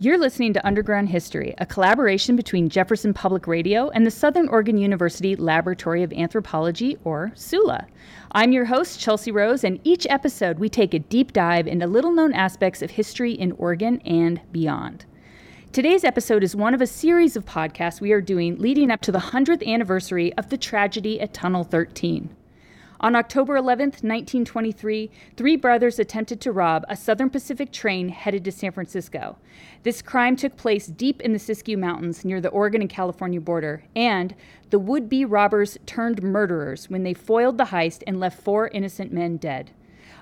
You're listening to Underground History, a collaboration between Jefferson Public Radio and the Southern Oregon University Laboratory of Anthropology, or SULA. I'm your host, Chelsea Rose, and each episode we take a deep dive into little known aspects of history in Oregon and beyond. Today's episode is one of a series of podcasts we are doing leading up to the 100th anniversary of the tragedy at Tunnel 13. On October 11, 1923, three brothers attempted to rob a Southern Pacific train headed to San Francisco. This crime took place deep in the Siskiyou Mountains near the Oregon and California border, and the would be robbers turned murderers when they foiled the heist and left four innocent men dead.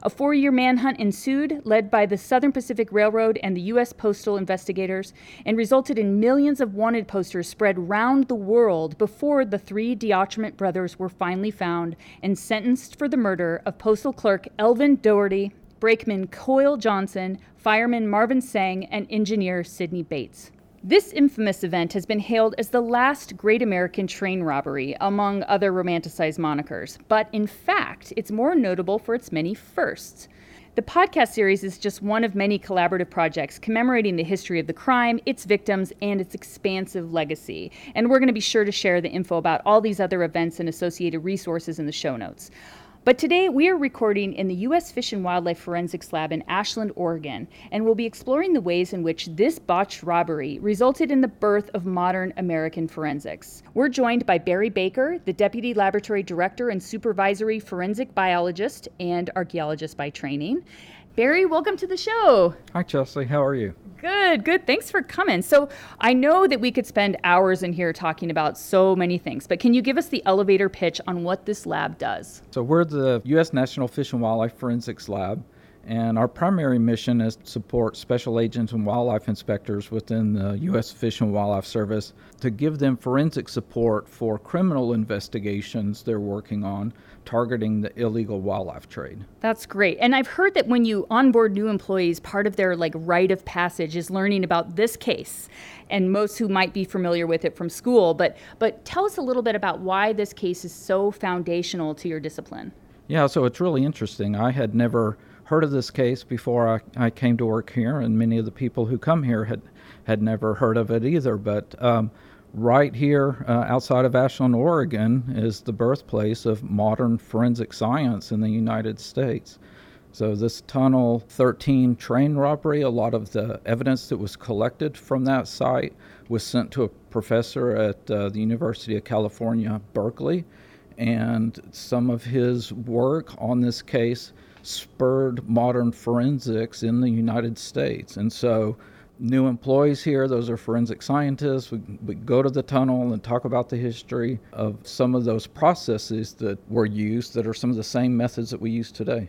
A four year manhunt ensued, led by the Southern Pacific Railroad and the U.S. Postal investigators, and resulted in millions of wanted posters spread round the world before the three DeAutremont brothers were finally found and sentenced for the murder of Postal Clerk Elvyn Dougherty, brakeman Coyle Johnson, fireman Marvin Seng, and engineer Sidney Bates. This infamous event has been hailed as the last great American train robbery, among other romanticized monikers, but in fact, it's more notable for its many firsts. The podcast series is just one of many collaborative projects commemorating the history of the crime, its victims, and its expansive legacy. And we're going to be sure to share the info about all these other events and associated resources in the show notes. But today we are recording in the U.S. Fish and Wildlife Forensics Lab in Ashland, Oregon, and we'll be exploring the ways in which this botched robbery resulted in the birth of modern American forensics. We're joined by Barry Baker, the Deputy Laboratory Director and Supervisory Forensic Biologist and Archaeologist by training. Barry, welcome to the show. Hi, Chelsea. How are you? Good, good. Thanks for coming. So, I know that we could spend hours in here talking about so many things, but can you give us the elevator pitch on what this lab does? So, we're the U.S. National Fish and Wildlife Forensics Lab, and our primary mission is to support special agents and wildlife inspectors within the U.S. Fish and Wildlife Service to give them forensic support for criminal investigations they're working on targeting the illegal wildlife trade. That's great. And I've heard that when you onboard new employees, part of their like rite of passage is learning about this case. And most who might be familiar with it from school, but but tell us a little bit about why this case is so foundational to your discipline. Yeah, so it's really interesting. I had never heard of this case before I, I came to work here, and many of the people who come here had had never heard of it either. But um, right here uh, outside of Ashland, Oregon, is the birthplace of modern forensic science in the United States. So, this Tunnel 13 train robbery, a lot of the evidence that was collected from that site was sent to a professor at uh, the University of California, Berkeley. And some of his work on this case spurred modern forensics in the United States. And so, new employees here. Those are forensic scientists. We, we go to the tunnel and talk about the history of some of those processes that were used that are some of the same methods that we use today.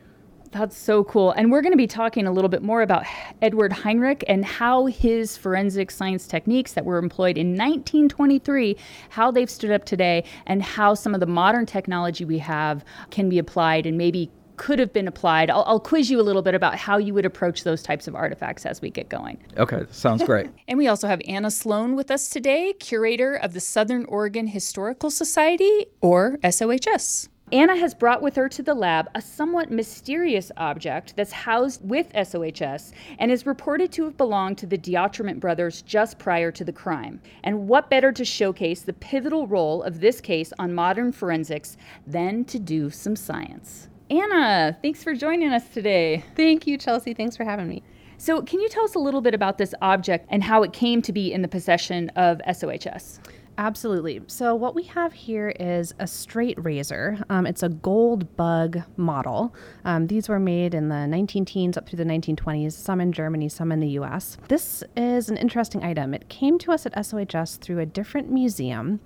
That's so cool. And we're going to be talking a little bit more about Edward Heinrich and how his forensic science techniques that were employed in 1923, how they've stood up today, and how some of the modern technology we have can be applied and maybe could have been applied. I'll, I'll, quiz you a little bit about how you would approach those types of artifacts as we get going. Okay, sounds great. and we also have Anna Sloan with us today, curator of the Southern Oregon Historical Society, or SOHS. Anna has brought with her to the lab a somewhat mysterious object that's housed with SOHS and is reported to have belonged to the DeAutremont brothers just prior to the crime. And what better to showcase the pivotal role of this case on modern forensics than to do some science? Anna, thanks for joining us today. Thank you, Chelsea. Thanks for having me. So, can you tell us a little bit about this object and how it came to be in the possession of SOHS? Absolutely. So, what we have here is a straight razor. Um, it's a gold bug model. Um, these were made in the 19 teens up through the 1920s, some in Germany, some in the US. This is an interesting item. It came to us at SOHS through a different museum.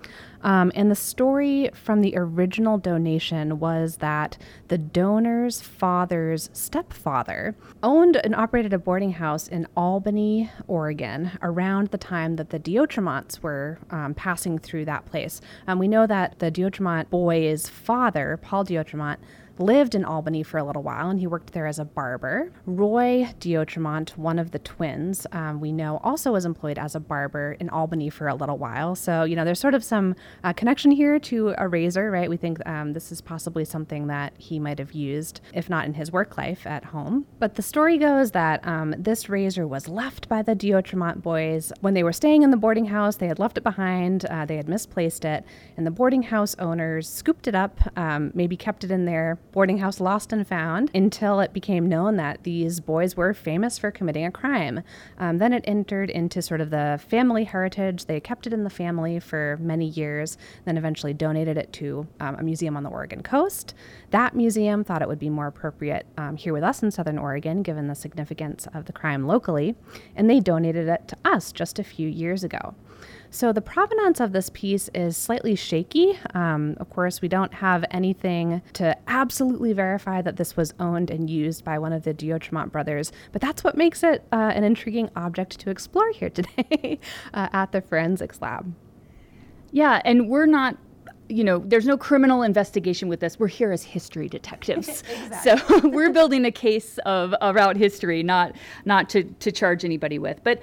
Um, and the story from the original donation was that the donor's father's stepfather owned and operated a boarding house in Albany, Oregon, around the time that the DeAutremonts were um, passing through that place. Um, we know that the DeAutremont boy's father, Paul DeAutremont, lived in Albany for a little while and he worked there as a barber. Roy DeAutremont, one of the twins, um, we know also was employed as a barber in Albany for a little while. So, you know, there's sort of some uh, connection here to a razor, right? We think um, this is possibly something that he might have used, if not in his work life at home. But the story goes that um, this razor was left by the DeAutremont boys when they were staying in the boarding house. They had left it behind, uh, they had misplaced it, and the boarding house owners scooped it up, um, maybe kept it in their boarding house lost and found until it became known that these boys were famous for committing a crime. Um, then it entered into sort of the family heritage. They kept it in the family for many years, then eventually donated it to um, a museum on the Oregon coast. That museum thought it would be more appropriate um, here with us in Southern Oregon, given the significance of the crime locally, and they donated it to us just a few years ago. So the provenance of this piece is slightly shaky. Um, of course, we don't have anything to absolutely verify that this was owned and used by one of the DeAutremont brothers, but that's what makes it uh, an intriguing object to explore here today uh, at the forensics lab. Yeah, and we're not you know, there's no criminal investigation with this. We're here as history detectives. so we're building a case of around history, not not to, to charge anybody with. But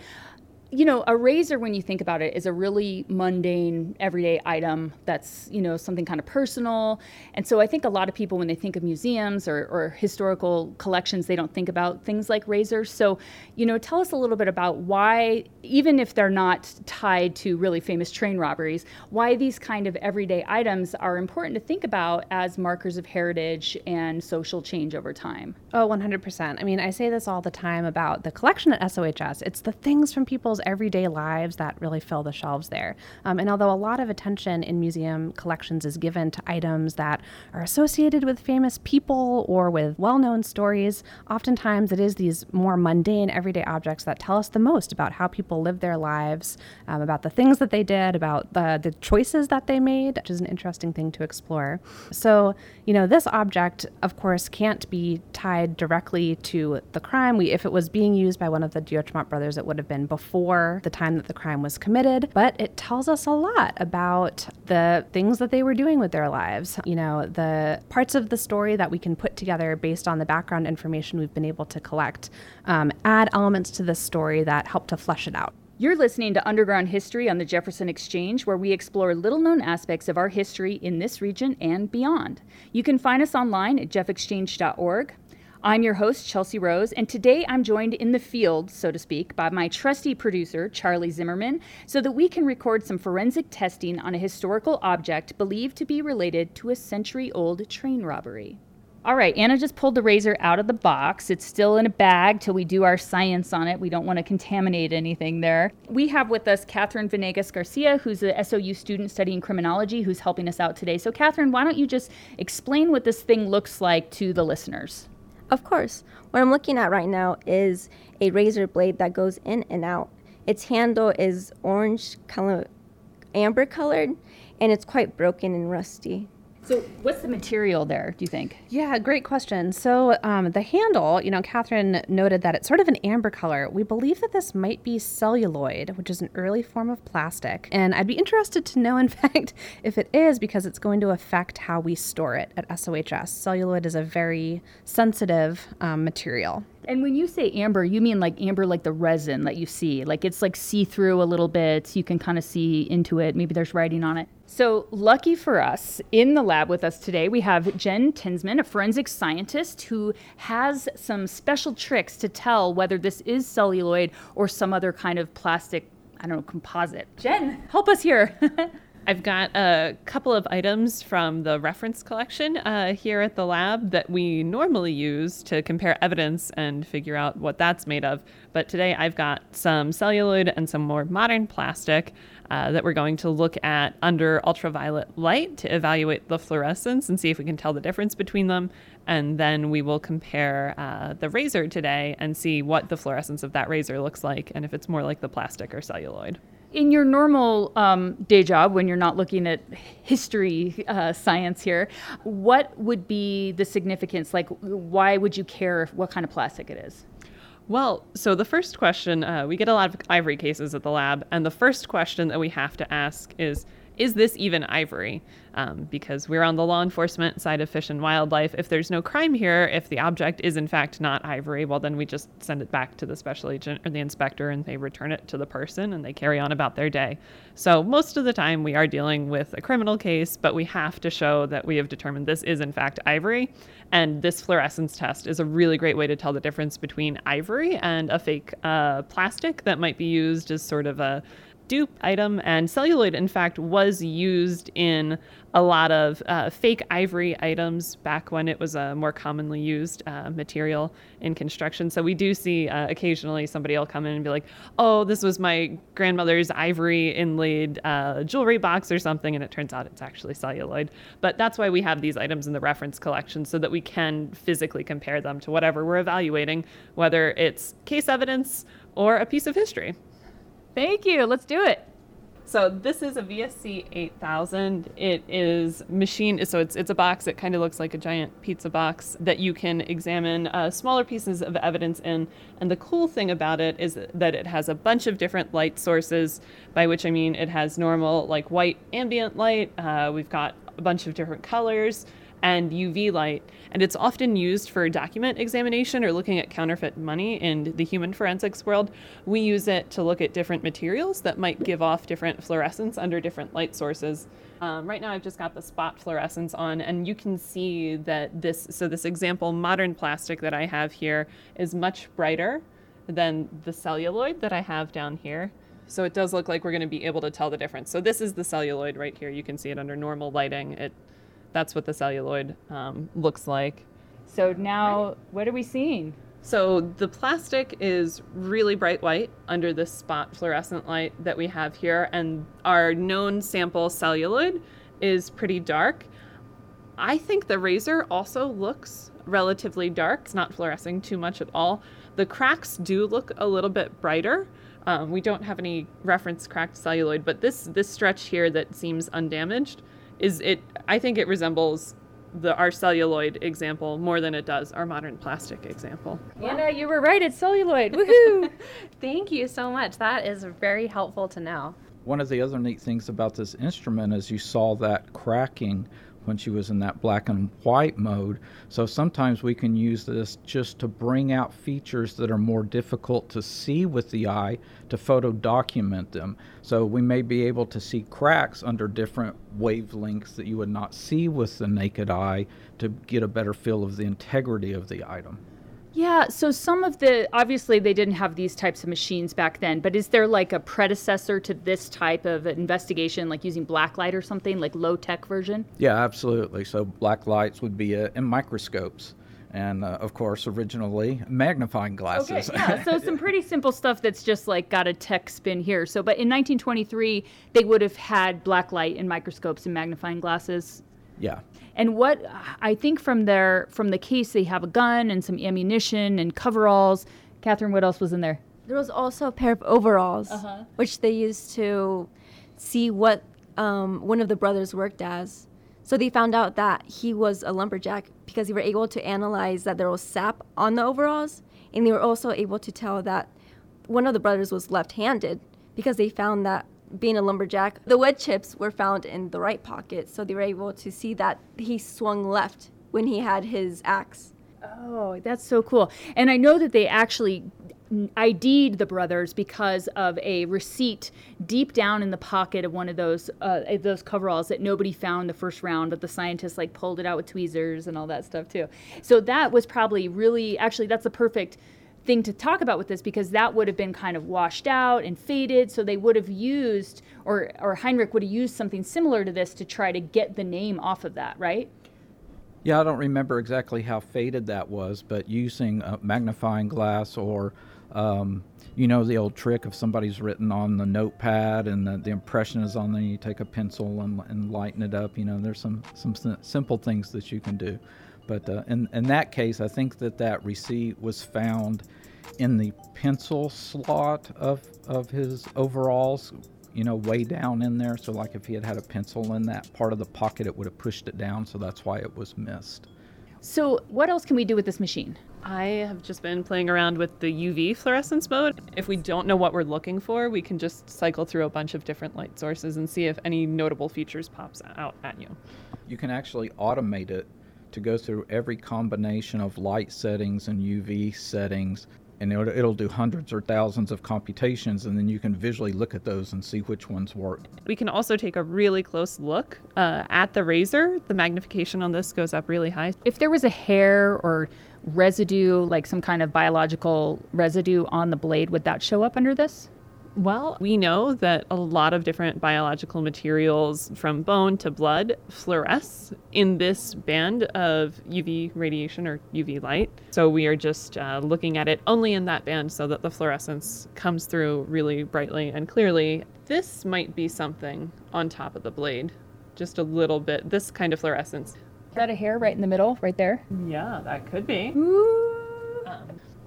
you know, a razor, when you think about it, is a really mundane, everyday item that's, you know, something kind of personal. And so I think a lot of people, when they think of museums or, or historical collections, they don't think about things like razors. So, you know, tell us a little bit about why, even if they're not tied to really famous train robberies, why these kind of everyday items are important to think about as markers of heritage and social change over time. Oh, 100%. I mean, I say this all the time about the collection at SOHS. It's the things from people's people's everyday lives that really fill the shelves there. Um, and although a lot of attention in museum collections is given to items that are associated with famous people or with well known stories, oftentimes it is these more mundane, everyday objects that tell us the most about how people live their lives, um, about the things that they did, about the, the choices that they made, which is an interesting thing to explore. So, you know, this object, of course, can't be tied directly to the crime. We, if it was being used by one of the DeAutremont brothers, it would have been before the time that the crime was committed. But it tells us a lot about the things that they were doing with their lives. You know, the parts of the story that we can put together based on the background information we've been able to collect um, add elements to this story that help to flesh it out. You're listening to Underground History on the Jefferson Exchange, where we explore little known aspects of our history in this region and beyond. You can find us online at jeffexchange.org. I'm your host, Chelsea Rose, and today I'm joined in the field, so to speak, by my trusty producer, Charlie Zimmerman, so that we can record some forensic testing on a historical object believed to be related to a century old train robbery. All right, Anna just pulled the razor out of the box. It's still in a bag till we do our science on it. We don't want to contaminate anything there. We have with us Catherine Venegas Garcia, who's a SOU student studying criminology, who's helping us out today. So, Catherine, why don't you just explain what this thing looks like to the listeners? Of course. What I'm looking at right now is a razor blade that goes in and out. Its handle is orange color, amber colored, and it's quite broken and rusty. So, what's the material there, do you think? Yeah, great question. So, um, the handle, you know, Catherine noted that it's sort of an amber color. We believe that this might be celluloid, which is an early form of plastic. And I'd be interested to know, in fact, if it is, because it's going to affect how we store it at SOHS. Celluloid is a very sensitive um, material. And when you say amber, you mean like amber, like the resin that you see. Like it's like see through a little bit. You can kind of see into it. Maybe there's writing on it. So, lucky for us, in the lab with us today, we have Jen Tinsman, a forensic scientist who has some special tricks to tell whether this is celluloid or some other kind of plastic, I don't know, composite. Jen, help us here. I've got a couple of items from the reference collection uh, here at the lab that we normally use to compare evidence and figure out what that's made of. But today I've got some celluloid and some more modern plastic uh, that we're going to look at under ultraviolet light to evaluate the fluorescence and see if we can tell the difference between them. And then we will compare uh, the razor today and see what the fluorescence of that razor looks like and if it's more like the plastic or celluloid in your normal um, day job, when you're not looking at history uh, science here, what would be the significance? Like, why would you care what kind of plastic it is? Well, so the first question uh, we get a lot of ivory cases at the lab, and the first question that we have to ask is is this even ivory? Um, because we're on the law enforcement side of fish and wildlife. If there's no crime here, if the object is in fact not ivory, well, then we just send it back to the special agent or the inspector and they return it to the person and they carry on about their day. So most of the time we are dealing with a criminal case, but we have to show that we have determined this is in fact ivory. And this fluorescence test is a really great way to tell the difference between ivory and a fake uh, plastic that might be used as sort of a dupe item. And celluloid, in fact, was used in a lot of uh, fake ivory items back when it was a more commonly used uh, material in construction. So we do see uh, occasionally somebody will come in and be like, oh, this was my grandmother's ivory inlaid uh, jewelry box or something. And it turns out it's actually celluloid. But that's why we have these items in the reference collection so that we can physically compare them to whatever we're evaluating, whether it's case evidence or a piece of history. Thank you. Let's do it. So this is a VSC 8000. It is machine, so it's it's a box. It kind of looks like a giant pizza box that you can examine uh, smaller pieces of evidence in. And the cool thing about it is that it has a bunch of different light sources. By which I mean it has normal like white ambient light. Uh, we've got a bunch of different colors and UV light, and it's often used for document examination or looking at counterfeit money in the human forensics world. We use it to look at different materials that might give off different fluorescence under different light sources. Um, right now, I've just got the spot fluorescence on, and you can see that this, so this example modern plastic that I have here is much brighter than the celluloid that I have down here. So it does look like we're going to be able to tell the difference. So this is the celluloid right here. You can see it under normal lighting. It that's what the celluloid um, looks like. So now, what are we seeing? So the plastic is really bright white under this spot fluorescent light that we have here, and our known sample celluloid is pretty dark. I think the razor also looks relatively dark. It's not fluorescing too much at all. The cracks do look a little bit brighter. Um, we don't have any reference cracked celluloid, but this this stretch here that seems undamaged is it I think it resembles the our celluloid example more than it does our modern plastic example. Anna, you were right. It's celluloid. Woohoo! Thank you so much. That is very helpful to know. One of the other neat things about this instrument is you saw that cracking when she was in that black and white mode. So sometimes we can use this just to bring out features that are more difficult to see with the eye to photo document them. So we may be able to see cracks under different wavelengths that you would not see with the naked eye to get a better feel of the integrity of the item. Yeah, so some of the obviously they didn't have these types of machines back then, but is there like a predecessor to this type of investigation, like using blacklight or something, like low tech version? Yeah, absolutely. So black lights would be uh, in microscopes. And uh, of course, originally magnifying glasses. Okay, yeah, so some pretty simple stuff that's just like got a tech spin here. So, but in 1923, they would have had black light and microscopes and magnifying glasses. Yeah. And what I think from their from the case, they have a gun and some ammunition and coveralls. Catherine, what else was in there? There was also a pair of overalls, Uh-huh. which they used to see what um, one of the brothers worked as. So they found out that he was a lumberjack because they were able to analyze that there was sap on the overalls, and they were also able to tell that one of the brothers was left-handed because they found that being a lumberjack, the wood chips were found in the right pocket, so they were able to see that he swung left when he had his axe. Oh, that's so cool. And I know that they actually ID'd the brothers because of a receipt deep down in the pocket of one of those uh, those coveralls that nobody found the first round, but the scientists like pulled it out with tweezers and all that stuff too. So that was probably really actually that's a perfect thing to talk about with this because that would have been kind of washed out and faded. So they would have used or or Heinrich would have used something similar to this to try to get the name off of that, right? Yeah, I don't remember exactly how faded that was, but using a magnifying glass or, um, you know, the old trick of somebody's written on the notepad and the, the impression is on there, you take a pencil and, and lighten it up. You know, there's some, some simple things that you can do. But uh, in, in that case, I think that that receipt was found in the pencil slot of, of his overalls, you know, way down in there. So, like if he had had a pencil in that part of the pocket, it would have pushed it down. So that's why it was missed. So, what else can we do with this machine? I have just been playing around with the UV fluorescence mode. If we don't know what we're looking for, we can just cycle through a bunch of different light sources and see if any notable features pops out at you. You can actually automate it to go through every combination of light settings and UV settings and it'll, it'll, do hundreds or thousands of computations and then you can visually look at those and see which ones work. We can also take a really close look uh, at the razor. The magnification on this goes up really high. If there was a hair or residue like some kind of biological residue on the blade would that show up under this well, we know that a lot of different biological materials from bone to blood fluoresce in this band of UV radiation or UV light. So we are just uh, looking at it only in that band so that the fluorescence comes through really brightly and clearly. This might be something on top of the blade, just a little bit, this kind of fluorescence. Is that a hair right in the middle, right there? Yeah, that could be. Um,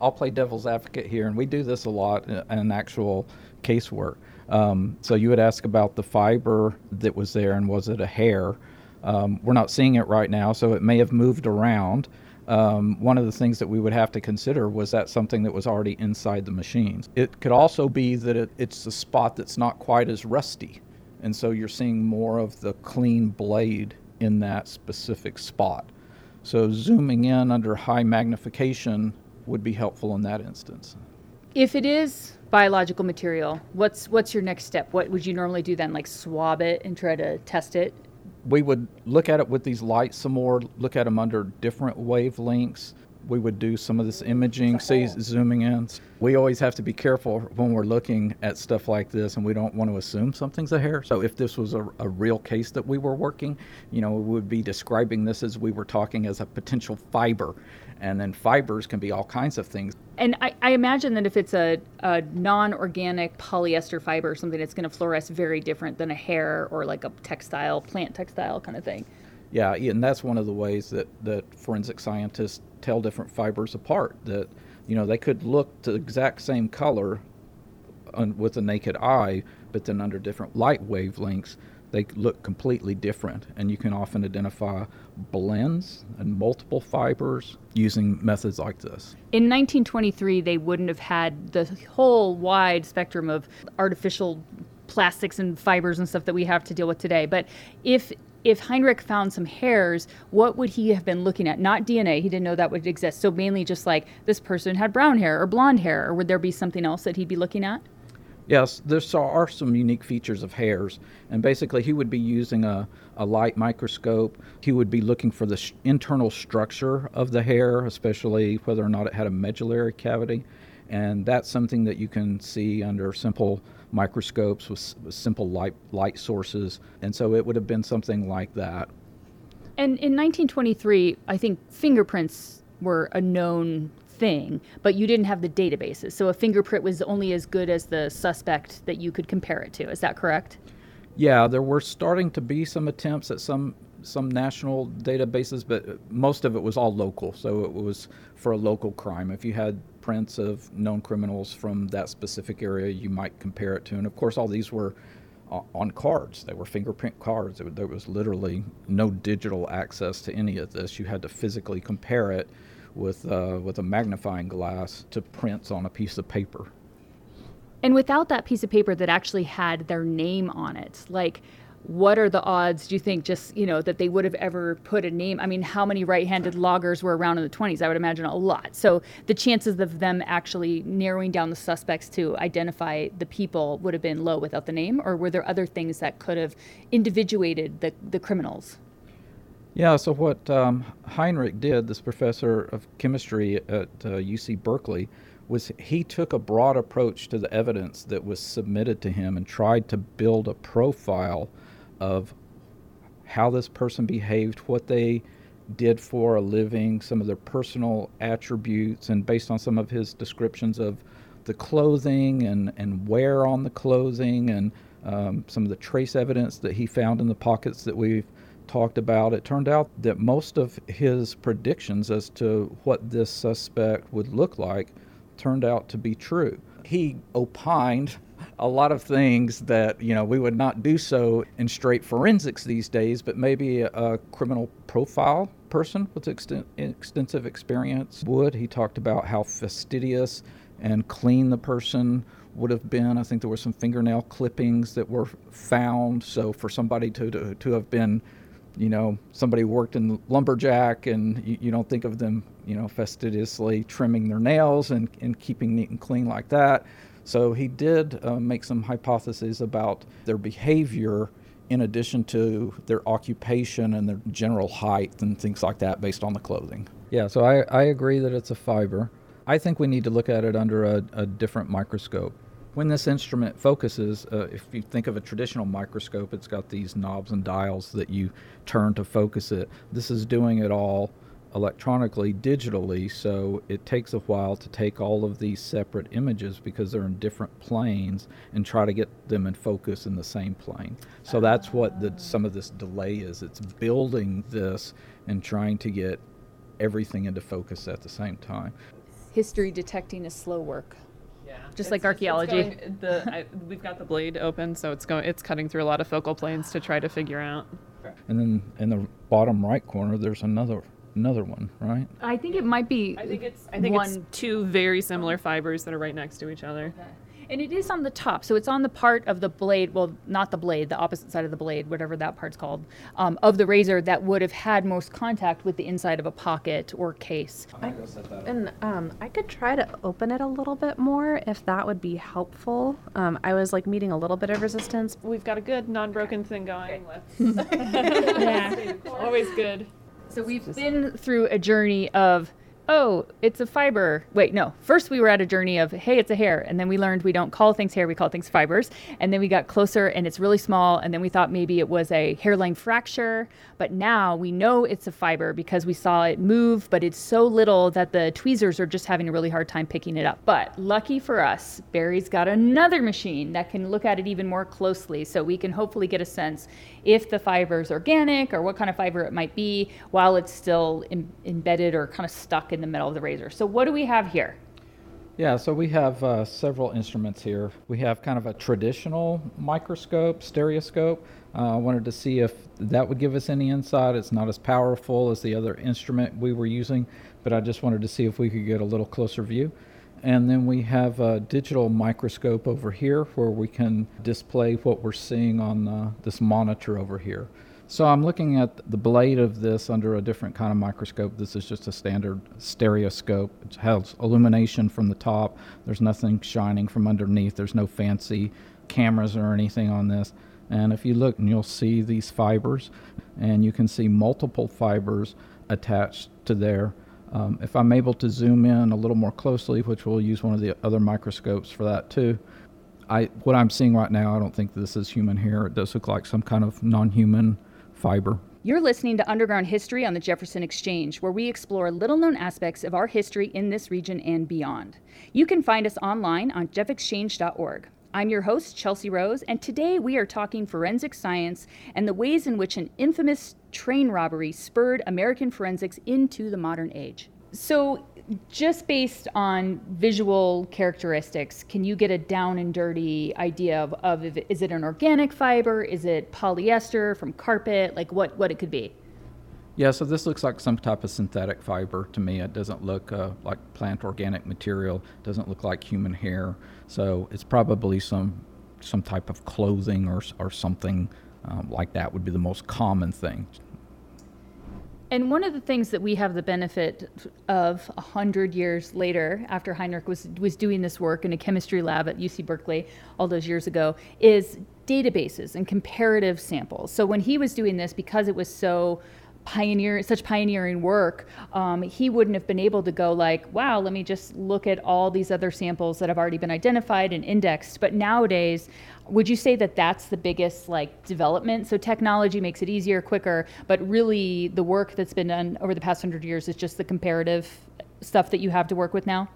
I'll play devil's advocate here, and we do this a lot in actual casework. Um, so you would ask about the fiber that was there and was it a hair? Um, we're not seeing it right now, so it may have moved around. Um, one of the things that we would have to consider was that something that was already inside the machines. It could also be that it, it's a spot that's not quite as rusty, and so you're seeing more of the clean blade in that specific spot. So zooming in under high magnification would be helpful in that instance. If it is biological material, what's what's your next step? What would you normally do then? Like swab it and try to test it? We would look at it with these lights some more, look at them under different wavelengths. We would do some of this imaging, see zooming in. We always have to be careful when we're looking at stuff like this, and we don't want to assume something's a hair. So, if this was a, a real case that we were working, you know, we would be describing this as we were talking as a potential fiber and then fibers can be all kinds of things. And I, I imagine that if it's a, a non organic polyester fiber or something, it's going to fluoresce very different than a hair or like a textile, plant textile kind of thing. Yeah, and that's one of the ways that, that forensic scientists tell different fibers apart. That, you know, they could look the exact same color on, with the naked eye, but then under different light wavelengths, they look completely different. And you can often identify blends and multiple fibers using methods like this. In 1923, they wouldn't have had the whole wide spectrum of artificial plastics and fibers and stuff that we have to deal with today. But if if Heinrich found some hairs, what would he have been looking at? Not DNA, he didn't know that would exist. So mainly just like this person had brown hair or blonde hair, or would there be something else that he'd be looking at? Yes, there are some unique features of hairs, and basically he would be using a, a light microscope. He would be looking for the sh- internal structure of the hair, especially whether or not it had a medullary cavity, and that's something that you can see under simple microscopes with, with simple light light sources, and so it would have been something like that. And in 1923, I think fingerprints were a known thing, but you didn't have the databases. So a fingerprint was only as good as the suspect that you could compare it to. Is that correct? Yeah, there were starting to be some attempts at some some national databases, but most of it was all local. So it was for a local crime. If you had prints of known criminals from that specific area, you might compare it to. And of course, all these were uh, on cards. They were fingerprint cards. There was literally no digital access to any of this. You had to physically compare it with uh, with a magnifying glass to prints on a piece of paper. And without that piece of paper that actually had their name on it, like what are the odds do you think just you know that they would have ever put a name? I mean how many right-handed loggers were around in the 20s i would imagine a lot. So the chances of them actually narrowing down the suspects to identify the people would have been low without the name or were there other things that could have individuated the, the criminals yeah, so what um, Heinrich did, this professor of chemistry at uh, UC Berkeley, was he took a broad approach to the evidence that was submitted to him and tried to build a profile of how this person behaved, what they did for a living, some of their personal attributes, and based on some of his descriptions of the clothing and, and wear on the clothing and um, some of the trace evidence that he found in the pockets that we've talked about, it turned out that most of his predictions as to what this suspect would look like turned out to be true. He opined a lot of things that, you know, we would not do so in straight forensics these days, but maybe a, criminal profile person with exten- extensive experience would. He talked about how fastidious and clean the person would have been. I think there were some fingernail clippings that were found. So for somebody to, to, to have been, you know, somebody worked in lumberjack and you, you, don't think of them, you know, fastidiously trimming their nails and, and keeping neat and clean like that. So he did uh, make some hypotheses about their behavior in addition to their occupation and their general height and things like that based on the clothing. Yeah, so I, I agree that it's a fiber. I think we need to look at it under a, a different microscope. When this instrument focuses, uh, if you think of a traditional microscope, it's got these knobs and dials that you turn to focus it. This is doing it all electronically, digitally, so it takes a while to take all of these separate images because they're in different planes and try to get them in focus in the same plane. So that's what the, some of this delay is. It's building this and trying to get everything into focus at the same time history detecting is slow work. Yeah, just like archaeology. The, I, we've got the blade open, so it's going. It's cutting through a lot of focal planes to try to figure out. And then in the bottom right corner, there's another another one, right? I think it might be. I think it's. I think one. it's two very similar fibers that are right next to each other. Okay and it is on the top, so it's on the part of the blade. Well, not the blade, the opposite side of the blade, whatever that part's called, um, of the razor that would have had most contact with the inside of a pocket or case. I, and um, I could try to open it a little bit more if that would be helpful. Um, I was like meeting a little bit of resistance. We've got a good non-broken thing going. Let's. yeah, always good. So we've been through a journey of oh, it's a fiber. Wait, no. First, we were at a journey of, hey, it's a hair. And then we learned we don't call things hair, we call things fibers. And then we got closer and it's really small. And then we thought maybe it was a hairline fracture. But now we know it's a fiber because we saw it move, but it's so little that the tweezers are just having a really hard time picking it up. But lucky for us, Barry's got another machine that can look at it even more closely. So we can hopefully get a sense if the fiber is organic or what kind of fiber it might be while it's still Im- embedded or kind of stuck in the middle of the razor. So, what do we have here? Yeah, so we have uh, several instruments here. We have kind of a traditional microscope, stereoscope. Uh, I wanted to see if that would give us any insight. It's not as powerful as the other instrument we were using, but I just wanted to see if we could get a little closer view. And then we have a digital microscope over here where we can display what we're seeing on uh, this monitor over here. So I'm looking at the blade of this under a different kind of microscope. This is just a standard stereoscope. It has illumination from the top. There's nothing shining from underneath. There's no fancy cameras or anything on this. And if you look, and you'll see these fibers, and you can see multiple fibers attached to there. Um, if I'm able to zoom in a little more closely, which we'll use one of the other microscopes for that too, I, what I'm seeing right now, I don't think this is human hair. It does look like some kind of non-human fiber. You're listening to Underground History on the Jefferson Exchange, where we explore little known aspects of our history in this region and beyond. You can find us online on jeffexchange.org. I'm your host, Chelsea Rose, and today we are talking forensic science and the ways in which an infamous train robbery spurred American forensics into the modern age. So, just based on visual characteristics, can you get a down and dirty idea of, of if, is it an organic fiber? Is it polyester from carpet? Like what, what it could be? Yeah, so this looks like some type of synthetic fiber to me. It doesn't look uh, like plant organic material. It doesn't look like human hair. So it's probably some some type of clothing or or something um, like that would be the most common thing. And one of the things that we have the benefit of a hundred years later, after Heinrich was was doing this work in a chemistry lab at UC Berkeley all those years ago, is databases and comparative samples. So when he was doing this, because it was so pioneer such pioneering work um, he wouldn't have been able to go like wow let me just look at all these other samples that have already been identified and indexed. But nowadays would you say that that's the biggest like development? So technology makes it easier quicker but really the work that's been done over the past 100 years is just the comparative stuff that you have to work with now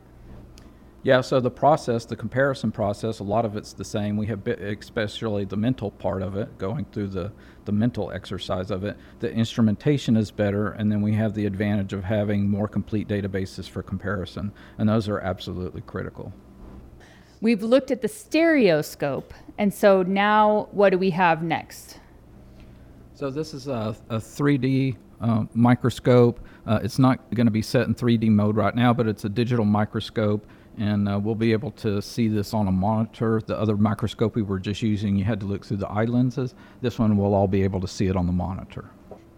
yeah, so the process, the comparison process, a lot of it's the same. We have, especially the mental part of it, going through the, the mental exercise of it. The instrumentation is better, and then we have the advantage of having more complete databases for comparison, and those are absolutely critical. We've looked at the stereoscope, and so now what do we have next? So this is a, a 3D uh, microscope. Uh, it's not going to be set in 3D mode right now, but it's a digital microscope, and uh, we'll be able to see this on a monitor. The other microscope we were just using, you had to look through the eye lenses. This one, we'll all be able to see it on the monitor.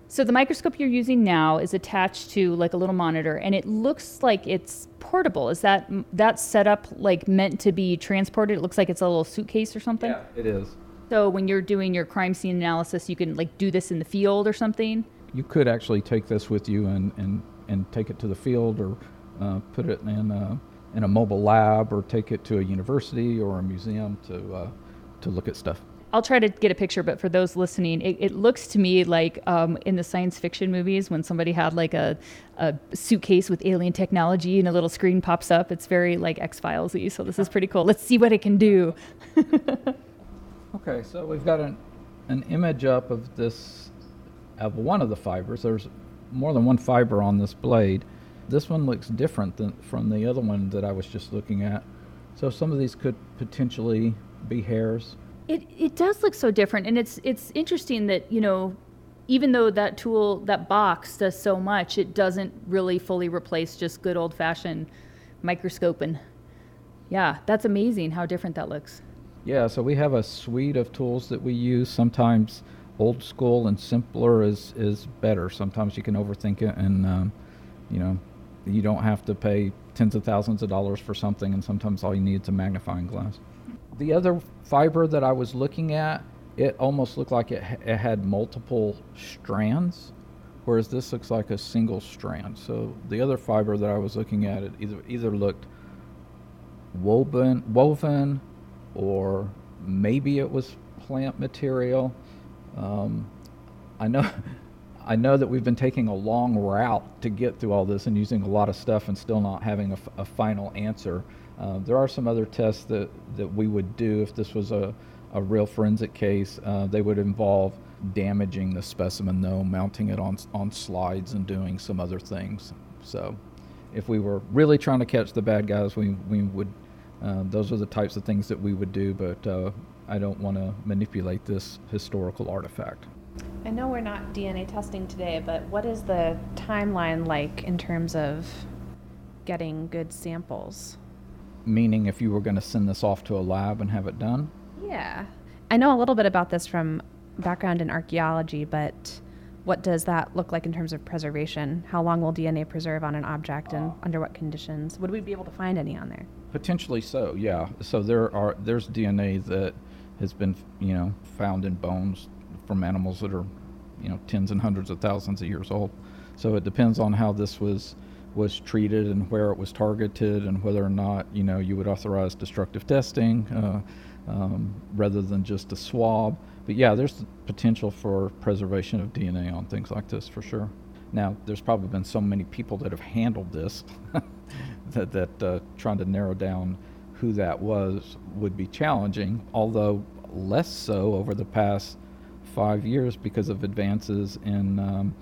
So the microscope you're using now is attached to like a little monitor, and it looks like it's portable. Is that that setup like meant to be transported? It looks like it's a little suitcase or something. Yeah, it is. So when you're doing your crime scene analysis, you can like do this in the field or something. You could actually take this with you and and, and take it to the field or uh, put it in a, in a mobile lab or take it to a university or a museum to uh, to look at stuff. I'll try to get a picture, but for those listening, it, it looks to me like um, in the science fiction movies when somebody had like a, a suitcase with alien technology and a little screen pops up. It's very like X Filesy. So this is pretty cool. Let's see what it can do. okay, so we've got an an image up of this of one of the fibers. There's more than one fiber on this blade. This one looks different than from the other one that I was just looking at. So some of these could potentially be hairs. It it does look so different, and it's it's interesting that you know, even though that tool that box does so much, it doesn't really fully replace just good old fashioned microscoping. Yeah, that's amazing how different that looks. Yeah, so we have a suite of tools that we use. Sometimes old school and simpler is is better. Sometimes you can overthink it, and um, you know, you don't have to pay tens of thousands of dollars for something, and sometimes all you need is a magnifying glass. The other fiber that I was looking at, it almost looked like it, it had multiple strands, whereas this looks like a single strand. So the other fiber that I was looking at, it either either looked woven, woven, or maybe it was plant material. Um, I know. I know that we've been taking a long route to get through all this and using a lot of stuff and still not having a, f- a final answer. Uh, there are some other tests that, that we would do if this was a, a real forensic case. Uh, they would involve damaging the specimen, though, mounting it on, on slides and doing some other things. So, if we were really trying to catch the bad guys, we, we would, uh, those are the types of things that we would do, but uh, I don't want to manipulate this historical artifact. I know we're not DNA testing today, but what is the timeline like in terms of getting good samples? meaning if you were going to send this off to a lab and have it done? Yeah. I know a little bit about this from background in archaeology, but what does that look like in terms of preservation? How long will DNA preserve on an object and ah. under what conditions? Would we be able to find any on there? Potentially so, yeah. So there are there's DNA that has been, you know, found in bones from animals that are, you know, tens and hundreds of thousands of years old. So it depends on how this was was treated and where it was targeted and whether or not you know you would authorize destructive testing uh, um, rather than just a swab. But yeah, there's potential for preservation of DNA on things like this for sure. Now, there's probably been so many people that have handled this that, that uh, trying to narrow down who that was would be challenging, although less so over the past five years because of advances in um,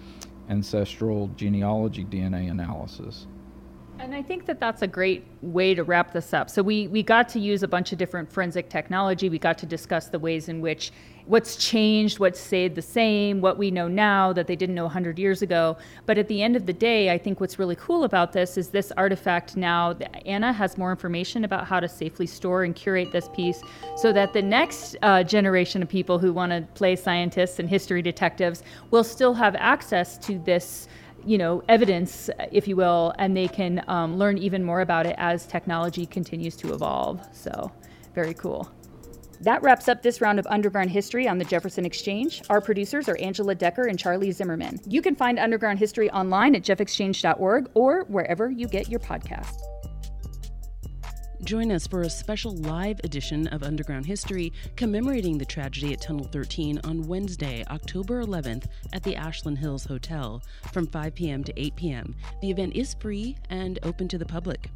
ancestral genealogy DNA analysis. And I think that that's a great way to wrap this up. So we we got to use a bunch of different forensic technology. We got to discuss the ways in which what's changed, what's stayed the same, what we know now that they didn't know 100 years ago. But at the end of the day, I think what's really cool about this is this artifact now, Anna has more information about how to safely store and curate this piece so that the next uh, generation of people who want to play scientists and history detectives will still have access to this you know, evidence, if you will, and they can um, learn even more about it as technology continues to evolve. So, very cool. That wraps up this round of Underground History on the Jefferson Exchange. Our producers are Angela Decker and Charlie Zimmerman. You can find Underground History online at jeffexchange.org or wherever you get your podcasts. Join us for a special live edition of Underground History commemorating the tragedy at Tunnel 13 on Wednesday, October 11th at the Ashland Hills Hotel from 5 p.m. to 8 p.m. The event is free and open to the public.